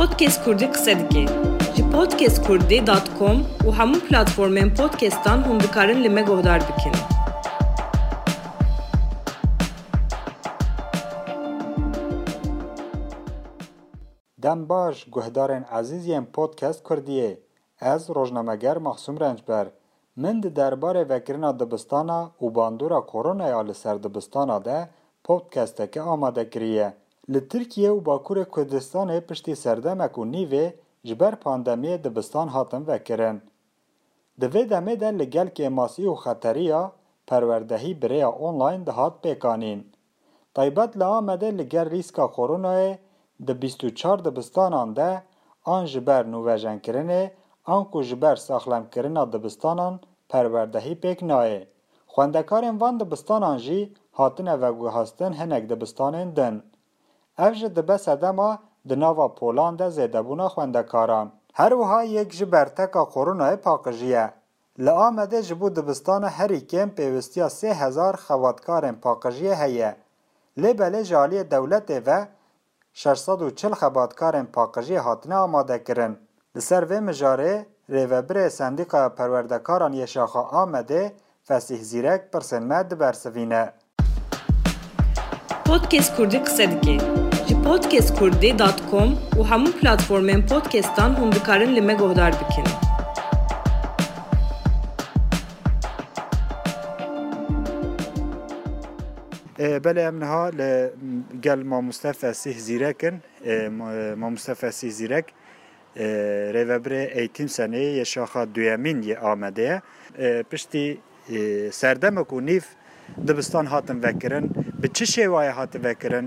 Podcast Kurdî qise dike. Ji podcastkurdî.com û hemû platformên podcastan hûn dikarin li me guhdar bikin. Dem baş guhdarên ezîz yên podcast Kurdiyê. Ez rojnameger Maxsum Rençber. Min di derbarê vekirina dibistana û bandora koronaya li ser dibistana de podcasteke amade kiriye. Li Tirkiye û Bakurê Kurdistanê piştî serdemek û nîvê ji ber pandemiyê dibistan hatin vekirin. Di vê demê de li gel kêmasî û xeteriya perwerdehî birêya online dihat pêkanîn. Taybet li Amedê li gel rîska koronayê di bîst û çar dibistanan de an ji ber nûvejenkirinê an ku ji ber saxlemkirina dibistanan perwerdehî pêk nayê. Xwendekarên van dibistanan jî hatine veguhestin hinek dibistanên din. Ev ji dibe sedema di nava Polan de zêdebûna xwendekaran. Her wiha yek ji ber teka koronayê paqijiye. Li Amedê ji bo dibistana herî kêm pêwistiya sê hezar xebatkarên paqijiyê heye. Lê belê ji aliyê dewletê ve 640 xebatkarên paqijiyê hatine amadekirin. Li ser vê mijarê rêvebirê Sendîqaya Perwerdekaran yê Şaxa Amedê Fesih Zîrek pirsên me dibersivîne. Podcast Kurdî qise dike. Ji podcastkurdî.com û hemû platformên podcastan hûn dikarin li me guhdar bikin. بله ام نها گل ما مصطفى سیح زیرکن ما مصطفى سیح زیرک ریوبر ایتیم سنه یه شاخه دویمین یه آمده پشتی سردمک و نیف دبستان هاتن وکرن به چه شیوای هات وکرن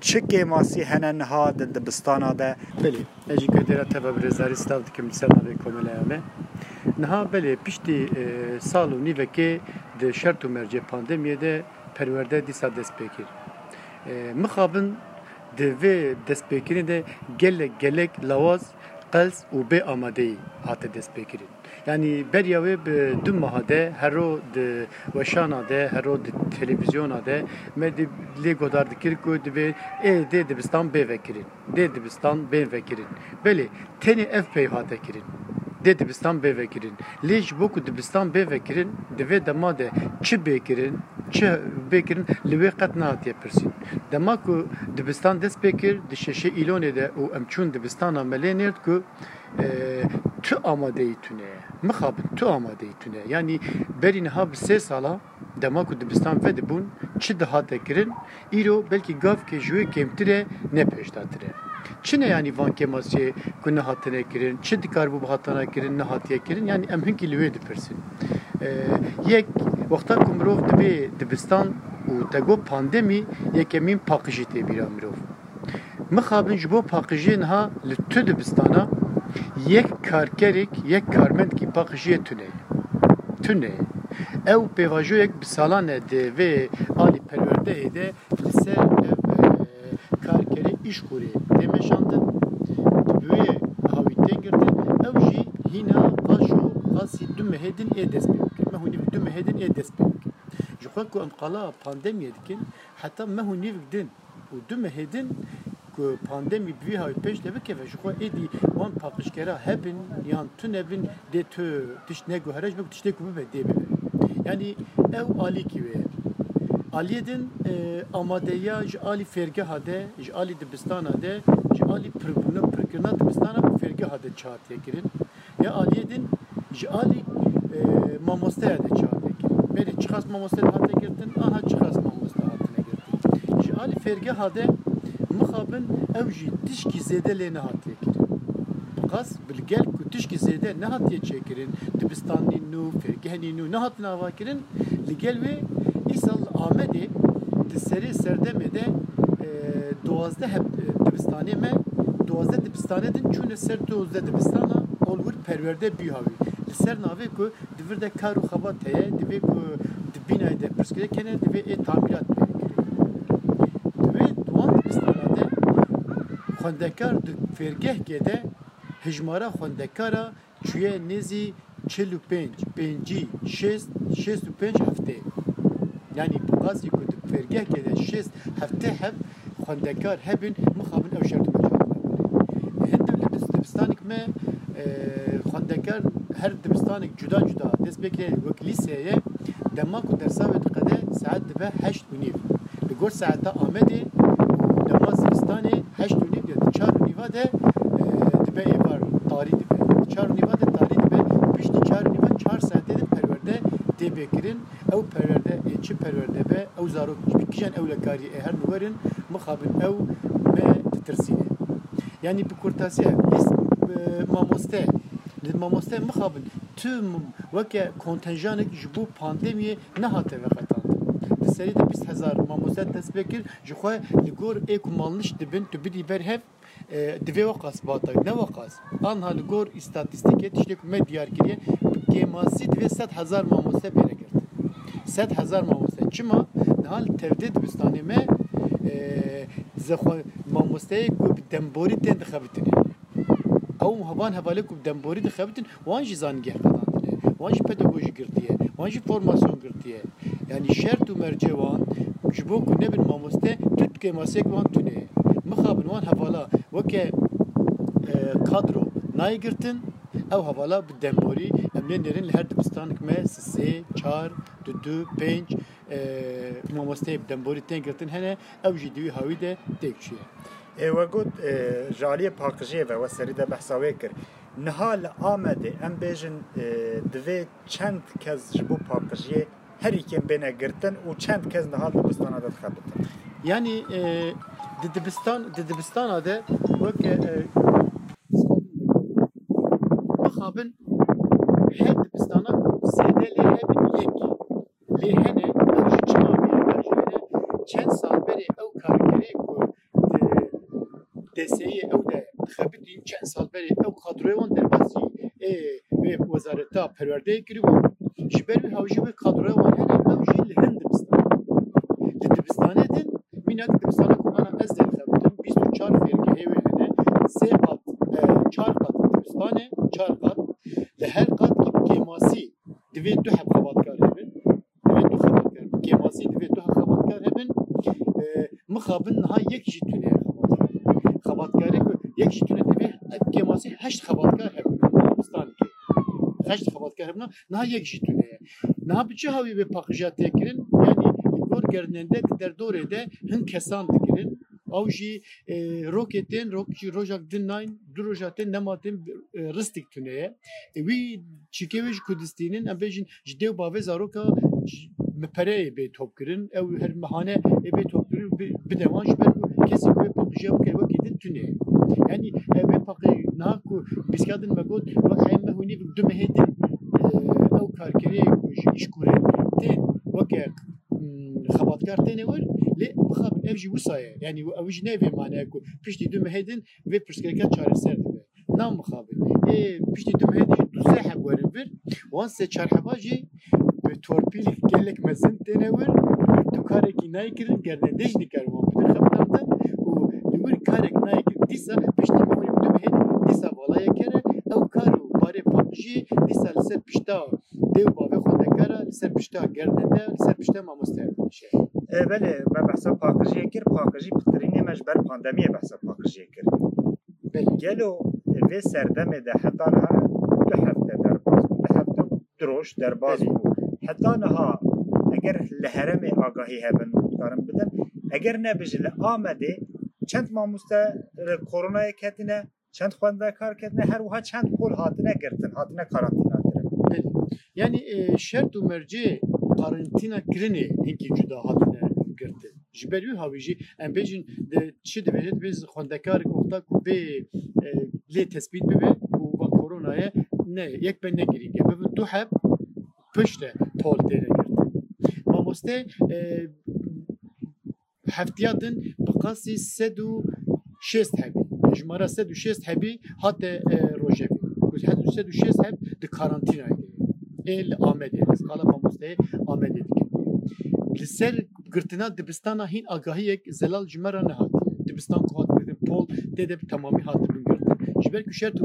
چه گیماسی هنن ها دبستان ده بله اجی کدرا تبا برزاری ستاو دکم سرنا به کومله امه نها بله پشتی سالو نیوکه ده شرط و مرجع پاندمیه ده پرورده دیسا دست بکر مخابن de vê destpêkirî de gelek gelek lawaz qels û bê amadeyî hate destpêkirin. Yani beriya wê bi du meha de hero di weşana de hero di televizyona de me di lê godar dikir ku divê ê dê dibistan bê vekirin. Dê dibistan bê vekirin. Belê tenê ev pey hate kirin. Dê dibistan bê vekirin. Lê ji bo ku dibistan bê vekirin divê dema de çi bêkirin çi bêkirin li wê qet nehatiye pirsîn. Dema ku dibistan dest pêkir di şeşe îlonê de û em çûn dibistana me lê nêrt ku tu amadeyî tune mixabin tu amadeyî tune yani berî niha bi sê sala dema ku dibistan ve dibûn çi dihate kirin îro belkî gavkê ji wê kêmtir e ne pêşdatir e Çi ne yani van kemasiyê ku nehatine kirin çi dikar bû hatana kirin nehatiye kirin yani em hinkî li wê dipirsin yek wexta ku mirov dibê dibistan û te got pandemî yekemîn paqijî tê bîra mirov mixabin ji bo paqijiyê niha li tu dibistana yek karkerek yek karmendkî paqijiyê tune tune ew pêvajoyek bi salan e di vê alî perwerdeyê de li ser ev karkerê îşkurê tê meşandin di wê havî tê girtin. Ew jî hîna qaş û qasî du mehêdin ê dest pê bikin. Me hûnî du mehêdin ê dest pê bikin. Ji xwe ku em qala pandemiyê dikin heta me hûnî din û du mehêdin ku pandemî bivî havî pêş de bikeve ji xwe êdî wan paqişkera hebin yan tu nebin dê tu tişt neguherej bik tiştê ku dê bibe yani ew alîkî wê ye Aliyê din amadeya ji alî fêrgeha de ji alî dibistana de ji alî pirbûna pirkirina dibistana û fêrgeha de çatiye kirin ya aliyê din ji alî mamosteya de çatiye kirin berê çiqas mamoste hate girtin aha çiqas mamoste hatine girtin ji alî fêrgeha de mixabin ew jî tişkî zêde lê nehatiye kirin qas bilgel ku tişkî zêde nehatiye çêkirin dibistanî nû fêrgehenî nû nehatin ava kirin? Li gel wê îsal Amedê di serê serdemê de duwazde heb dibistanê me duwazde dibistanê din çûne ser duwazde dibistana olwir perwerde bî havî li ser navê ku divir de kar û xebat heye divê ku di bînayê de pirskire kene divê ê tamîrat bê divê duwan dibistana de xwendekar di fêrgehkê de hejmara xwendekara çûye nêzî çil û pênc pêncî şêst şêst û pênc heftê. Yani bazı ku di fêrgehkê de şêst heftê hev xwendekar hebin mixabin ew şert dibistanik me xwendekar her dibistanek cuda cuda dest pêkirê wek lîseyê dema ku dersa wê diqede saet dibe heşt û nîv. Li gor û dema zivistanê heşt û nîv de çar û nîva de dibe êvar tarî dibe. Çar û nîva de tarî dibe. Piştî çar nîva çar saetê de perwerde tê bêkirin ew perwerde ê çi perwerde be. Ew zarok kîjan ewlekarî ê her niwerin mixabin ew me ditirsîne yani bi kurtasiye biz mamoste mamoste mixabin tüm weke kontenjanek ji bo pandemiyê nehate veqetandin di serî de bîst hezar mamoste dest pê kir ji xwe li gor ê ku malniş dibin tu bidî ber hev divê weqas batay ne weqas anha li gor îstatîstîkê tiştê ku me diyar kiriye kêmasî divê sed hezar mamoste pêne girtin sed hezar mamoste çima niha li tevdê dibistanê me zexwe mamosteyê ku bi demborî tên dixebitine ew hevan hevalê ku bi demborî dixebitin. Wan jî zanîngeh qedandine wan jî pedagojî girtiye wan jî formasyon girtiye یعنی شرط و مرجع وان چې بو کو نبن ماموسته توت کې ماسک وان تونه. مخابن وان حوالا وکه کادرو نایګرتن او حوالا بدموري امنین درین لهر دبستان کمه سه چار دو دو پنج ماموسته بدموري تنګرتن هنه. او جدوی هاوی ده تکشیه و گوت جالی پاکجی و سری ده بحثاوی کرد نهال آمده ام بیجن دوی چند کس جبو پاکجی paqijiyê herîkên bêne girtin û çend kes niha dibistana de dixebitin yani di dibistan di dibistana de weke mixabin her dibistana ku zêde lê hebin yek. Lê hene ew ji çima hene çend sal berê ew kargerê ku deseyê ew de dixebitîn çend sal berê ew kadroya wan derbasî ê wê wezareta perwerdeyê ji ber wî hewjî kadroya wan hene ew jî li hin dibistan di dibistanê din mînak dibistana ku ana ez dê dixebitim bîst û çar fêrgehê wê hene sê qat çar qat dibistanê çar qat li her qat kêmasî divê du heb xebatkar hebin divê du xebatkar kêmasî divê du heb xebatkar hebin mixabin niha yek jî tune xebatkarê ku yek jî tune divê kêmasî heşt xebatkar hebin dibistanê jî tune ye niha bi çi hawî vê paqija têkirin yani li gor gerinende di derdorê de hin kesan dikirin. Ew jî roketên rok jî rojak din nayên du roja tên nematên ristik wê ji Kurdistînin em bêjin ji dêw bavê zaroka mi pereyê bê topkirin. Ew her mehane bê topkirin. Bide wan ji ber ku kesî ku wê paqijiya bike wekî din tuneye yani vê paqî niha ku pîskadin me got wek heyên me hûnî du mehê din ew karkeriyê ku ji îşkurê tên weke xebatkar têne wir lê mixabin ev jî wisa ye. Yani ew jî ne vê maneye ku? Piştî du mehê din vê pirsgirêka çareser dibe. Nam mixabin ê piştî du mehê din du sê heb werin vir. Wan barê paqijî dîsa li ser pişta dêw bavê xwendekara li ser pişta gernende li ser pişta mamoste şey belê me behsa paqijiyê kir paqijî pitirînê me ji ber pandemiyê behsa paqijiyê kir gelo vê serdemê de heta niha du hefte derbas bû du hefte diroj derbas bû heta niha eger li heremê agahî hebin karin bidin eger nebijî li Amedê çend xwendekar her wiha çend pol hatine girtin hatine karantina kirin yani e, şert û mercê karantina kirinê hinkî cuda hatine girtin. Ji ber wî hawî jî em bêjin de çi dibêje biz xwendekarek wexta ku bê lê tespît bibe û va koronayê ne yek be negirîge bibin du heb pişte pol têne girtin. Mamoste heftiya din bi qasî sed û şêst jimara sed û şêst hebî hate rojevî sed û şêst heb di karantinayê ê li Amedê qala mamosteyê Amedê dikin li ser girtina dibistana hîn agahiyek zelal ji me re nehatiye dibistan ku hat pol tê de tamamî hatibin girtin ji ber ku şert û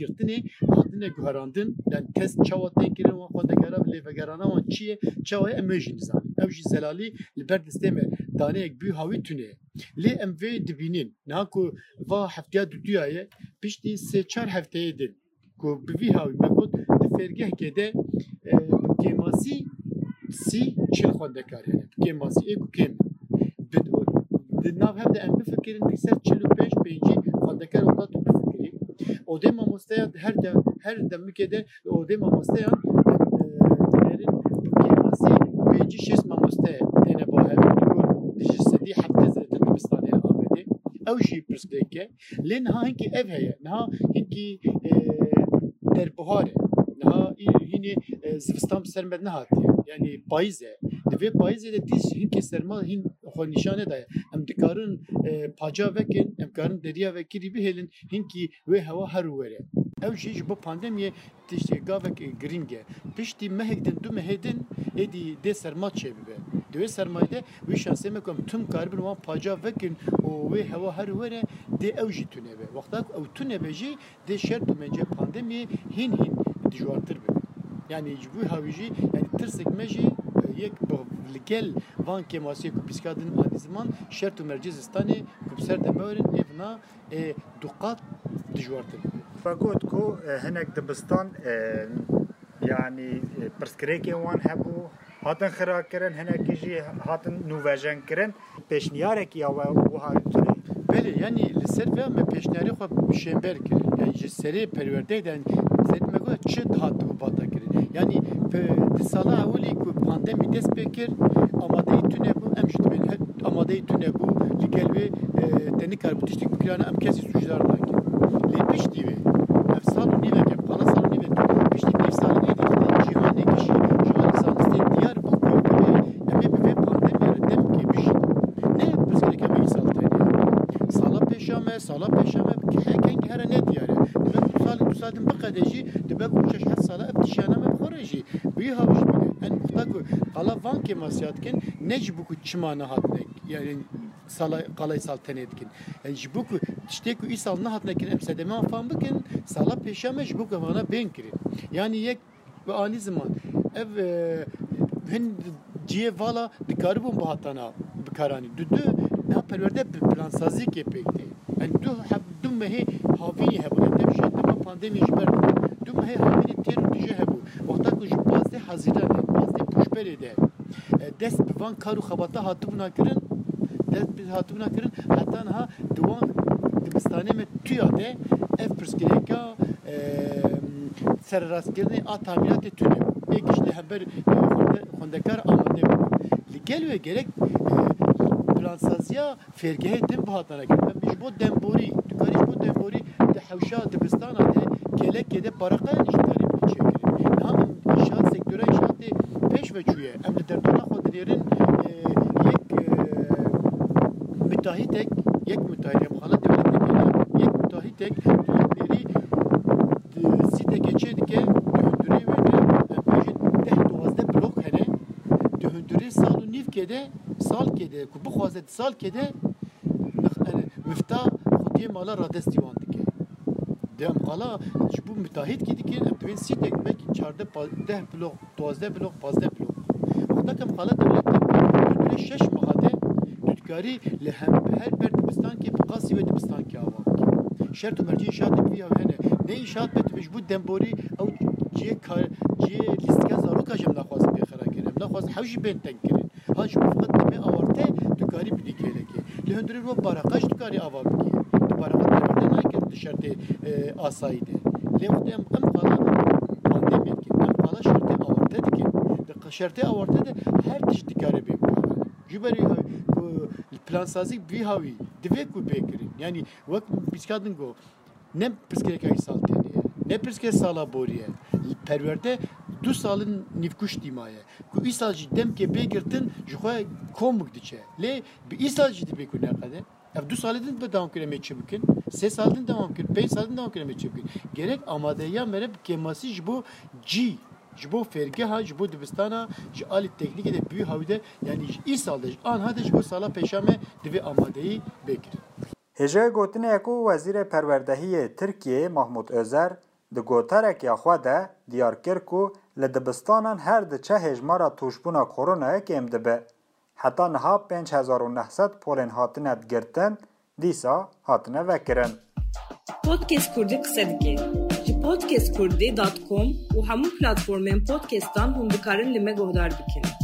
girtinê hatine guherandin yani test çawa tên kirin wan xwendekara bi lêvegerana wan çi ye çawa ye em ê jî nizanin ew jî zelalî li daneyek bû hawî tune لê em vê dibînin. Niha ku va heftiya duduyaye piştî sê çar hefteyê din. Ku bi vî hawî me got di fêrgehkê de kêmasî sî çil xwendekar hene kêmasî ê ku kêm. Di nav hev de em bifikirin di ser çil û pênc pêncî xwendekar oda tu bifikirî odê mamosteya her de her demikê de odê mamosteyan dilerin kêmasî pêncî şêst mamoste ئەو ژی پرس دەکە لێ نها هینکی ئەف هەیە نها هینکی دەربهارە نها هینێ زستان سەرمە نهاتیە یعنی پاییزە divê payizê de tîş hinkê serma hin xnîşane daye em dikarin e, paca vekin em karin deriya ve kirî bihêlin hinkî wê hewa her were. Ew jî ji bo pandemiyê tiştê gavek e, giring e piştî mehek din du mehêdin êdî dê serma çêbibe دوی سرمایده وی شانسی میکنم. تم کاربن وان پاجا وکن. و وی هوا هر وره دی او جی تونه به. وقتا او تونه به جی دی شر تو منجه پاندمی هین هین دیجوارتر ببین یعنی جبوی هاویجی یعنی ترسک مجی یک لگل وان که ماسی کو پیسکادن آنی زمان شرط و مرجز استانی کو بسر دمورن ایفنا دقات دجوارتن فقط کو هنک دبستان يعني برسكريكي وان هبو hatin xirakirin hinekî jî hatin nûvejen kirin pêşniyarekî ya we wiha Belê yanî li ser ve me pêşniyarî xwe şêmber kirin. Yani ji serê perwerdeyê de zed me got çi hat bata kirin. Yani di sala ewilî ku pandemî dest pê kir amadeyî tune bû em ji dibin amadeyî tune bû li gel wê tenî kar bi tiştîk bikirane em kesî suçdar nakin lê piştî wê ev sal û nîvek ev qala sal û nîvek piştî nîv salê êdî cîhanekî jî ji alî zanistê diyar bû ku em ê em ê bi vê pandemiyê re demkê bijîn ne pirsgirêk em ê îsal tenê sala pêşa me sala pêşa me hekeng here ne diyare dibe du salê du salên biqede jî dibe ku şeş hed sala ev tişyana me bixware jî wî haw ji bide en muxta ku qala van kêmasiyat dikin ne ji bo ku çima nehatine yani sala qalay sal tenê dikin yani ji bo ku tiştê ku îsal nehatine kirin em sedeme fan bikin. Sala pêşa me ji bo ku vana bên kirin yani yek bi anî ziman ev hin ciyê vala dikaribûn bi hatana bikaranî du du ne kê pêk tê yani du heb du mehê havînî hebû em de dema pandemî ji ber du mehê havînî têr û tije hebû wexta ku ji pazdê hezîranê pazdê pûşberê de dest bi van kar û xebata hatibûna kirin dest bi hatibûna kirin heta niha di wan dibistanê me tuya de ev pirsgirêka serrastkirinê a tamiratê tune êk ji li hember xwendekar amade li gel wê gerek plansaziya fêrgehê din bihatana kirin em ji bo demborî tu karî ji bo demborî di hewşa dibistana de gelekê de baraqayan ji karî bi çêkirin niha em înşaat sektora înşaatê pêş veçûye em li derdora xwe dilêrin yek müteahhitek yek müteahhit em xala devletekê yek müteahhitek dilêrî sîte geçê dike dihundurê wê de em bêjin deh duwazde blok hene dihundurê sal û nîvkê de salkê de ku bixwaze di salkê de mifta xutiyê mala radestî wan dike de em qala ji bo müteahhîtkî dikin em divên sîtek belkî çarde deh blok duwazde blok pazdeh blok wexta em qala dewlet dihundurê şeş meha de dudkarî li hem her ber dibistankê bi qasî ve dibistankê ava bike şert û mercî înşaat bi hene ne înşaat be ji bo demborî ew ciyê kar ciyê lîstika zaroka jî em naxwazin pê xera kirin em naxwazin hew jî bên teng kirin ha ji bo fiqet demê awarte tu karî bidî kêlekê li hundirê ro baraqaj tu karî ava bikî tu baraqat perwerde nakirin di şertê asayî de lê wextê em em qala pandemiyê dikin di şertê awarte de her bê bikare ji berî plansazî vî hawî divê ku pê kirin yani wek pîskadin got ne pirsgirêka îsal tenê ye ne pirsgirêk sala borî ye perwerde du salin nîvkuş dîmaye ku îsal jî demkê pê girtin ji xwe komik diçe lê bi îsal jî dibê ku neqede ev du salê din be devam kir em ê çi bikin sê sal din devam kir pênc sal din devam kir em ê çi bikin gerek amadeya me re bi kêmasî ji bo cî ji bo fêrgeha ji bo dibistana ji alî teknîkê de bûyî hawî de yani ji îsal de ji anha de ji bo sala pêşa me divê amadeyî bêkirin Hêja gotinê ku Wezîrê Perwerdehiyê Tirkiyeyê Mahmud Özer di gotarekê xwe de diyar kir ku li dibistanan her di çe hêjmara tûşbûna koronayê kêm dibe. heta niha 5900 polên hatine girtin dîsa hatine vekirin. Podcast Kurdî qise dike. Ji podcastkurdî.com û hemû platformên podcastan hûn dikarin li me guhdar bikin.